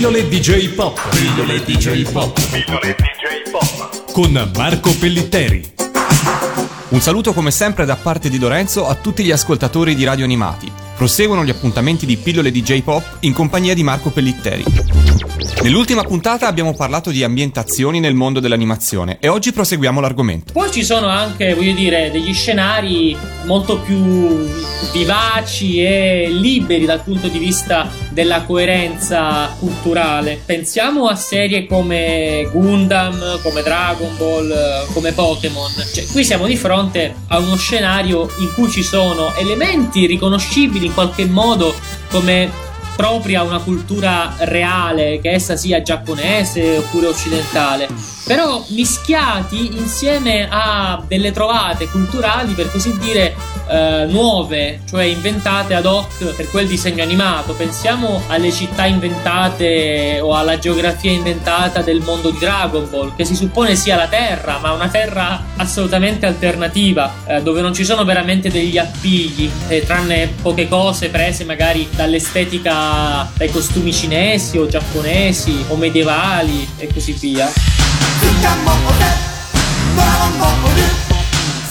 Pillole DJ Pop. Pillole DJ Pop. Pillole DJ Pop. Con Marco Pellitteri. Un saluto come sempre da parte di Lorenzo a tutti gli ascoltatori di Radio Animati. Proseguono gli appuntamenti di Pillole DJ Pop in compagnia di Marco Pellitteri. Nell'ultima puntata abbiamo parlato di ambientazioni nel mondo dell'animazione e oggi proseguiamo l'argomento. Poi ci sono anche, voglio dire, degli scenari molto più vivaci e liberi dal punto di vista della coerenza culturale. Pensiamo a serie come Gundam, come Dragon Ball, come Pokémon. Cioè, qui siamo di fronte a uno scenario in cui ci sono elementi riconoscibili in qualche modo come propria una cultura reale, che essa sia giapponese oppure occidentale, però mischiati insieme a delle trovate culturali, per così dire, eh, nuove, cioè inventate ad hoc per quel disegno animato. Pensiamo alle città inventate o alla geografia inventata del mondo di Dragon Ball, che si suppone sia la Terra, ma una Terra assolutamente alternativa, eh, dove non ci sono veramente degli appigli, eh, tranne poche cose prese magari dall'estetica dai costumi cinesi o giapponesi o medievali e così via.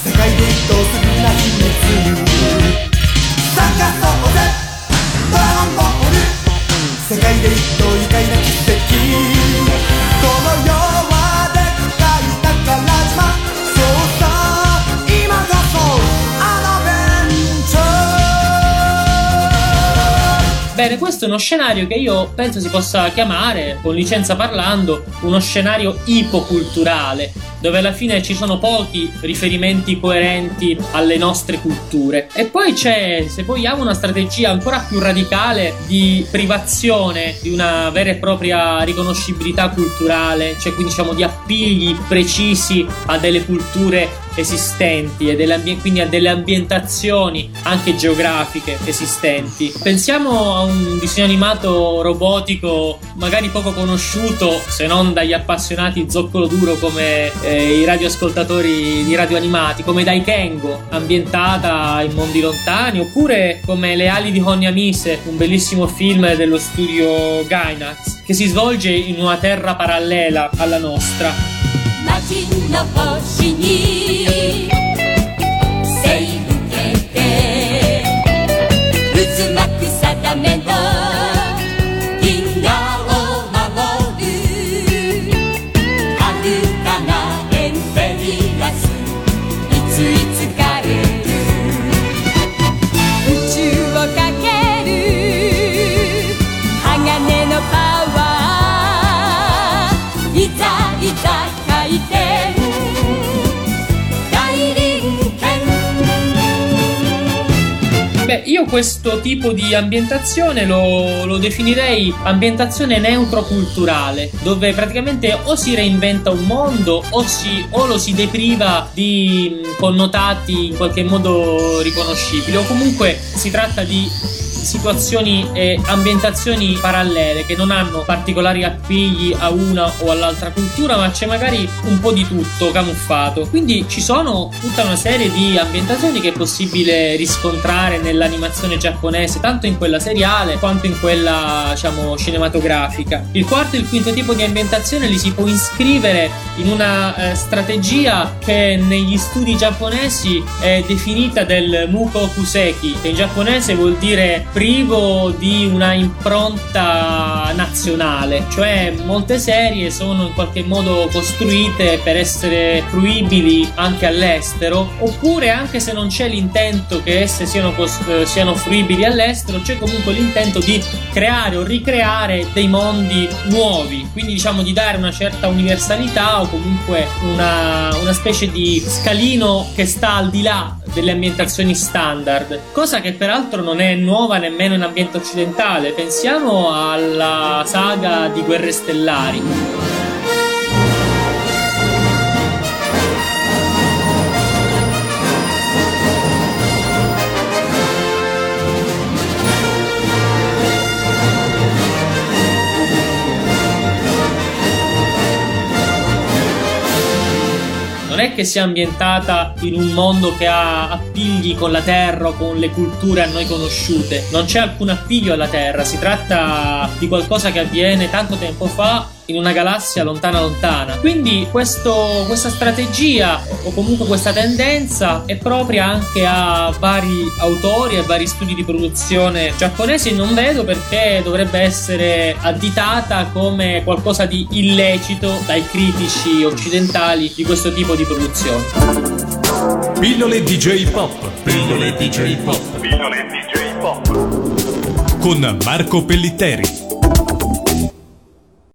世界で Bene, questo è uno scenario che io penso si possa chiamare, con licenza parlando, uno scenario ipoculturale, dove alla fine ci sono pochi riferimenti coerenti alle nostre culture. E poi c'è, se vogliamo, una strategia ancora più radicale di privazione di una vera e propria riconoscibilità culturale, cioè quindi diciamo di appigli precisi a delle culture esistenti e quindi a delle ambientazioni anche geografiche esistenti. Pensiamo a un disegno animato robotico magari poco conosciuto se non dagli appassionati zoccolo duro come eh, i radioascoltatori di radio animati, come Daikengo, ambientata in mondi lontani, oppure come Le ali di Honyamise, un bellissimo film dello studio Gainax, che si svolge in una terra parallela alla nostra. 街の星に Beh, io questo tipo di ambientazione lo, lo definirei ambientazione neutro-culturale, dove praticamente o si reinventa un mondo o, si, o lo si depriva di connotati in qualche modo riconoscibili, o comunque si tratta di situazioni e ambientazioni parallele che non hanno particolari appigli a una o all'altra cultura, ma c'è magari un po' di tutto camuffato. Quindi ci sono tutta una serie di ambientazioni che è possibile riscontrare nell'animazione giapponese, tanto in quella seriale quanto in quella, diciamo, cinematografica. Il quarto e il quinto tipo di ambientazione li si può iscrivere in una eh, strategia che negli studi giapponesi è definita del Muko Kuseki, che in giapponese vuol dire privo di una impronta nazionale, cioè molte serie sono in qualche modo costruite per essere fruibili anche all'estero, oppure anche se non c'è l'intento che esse siano, cost- siano fruibili all'estero, c'è comunque l'intento di creare o ricreare dei mondi nuovi, quindi diciamo di dare una certa universalità o comunque una, una specie di scalino che sta al di là delle ambientazioni standard, cosa che peraltro non è nuova nemmeno in ambiente occidentale. Pensiamo alla saga di Guerre Stellari. Non è che sia ambientata in un mondo che ha appigli con la terra o con le culture a noi conosciute. Non c'è alcun appiglio alla terra, si tratta di qualcosa che avviene tanto tempo fa in una galassia lontana lontana. Quindi questo, questa strategia o comunque questa tendenza è propria anche a vari autori e vari studi di produzione giapponesi. Non vedo perché dovrebbe essere additata come qualcosa di illecito dai critici occidentali di questo tipo di produzione. Pillole DJ Pop. Pillole DJ Pop. Pillole DJ Pop. Con Marco Pellitteri.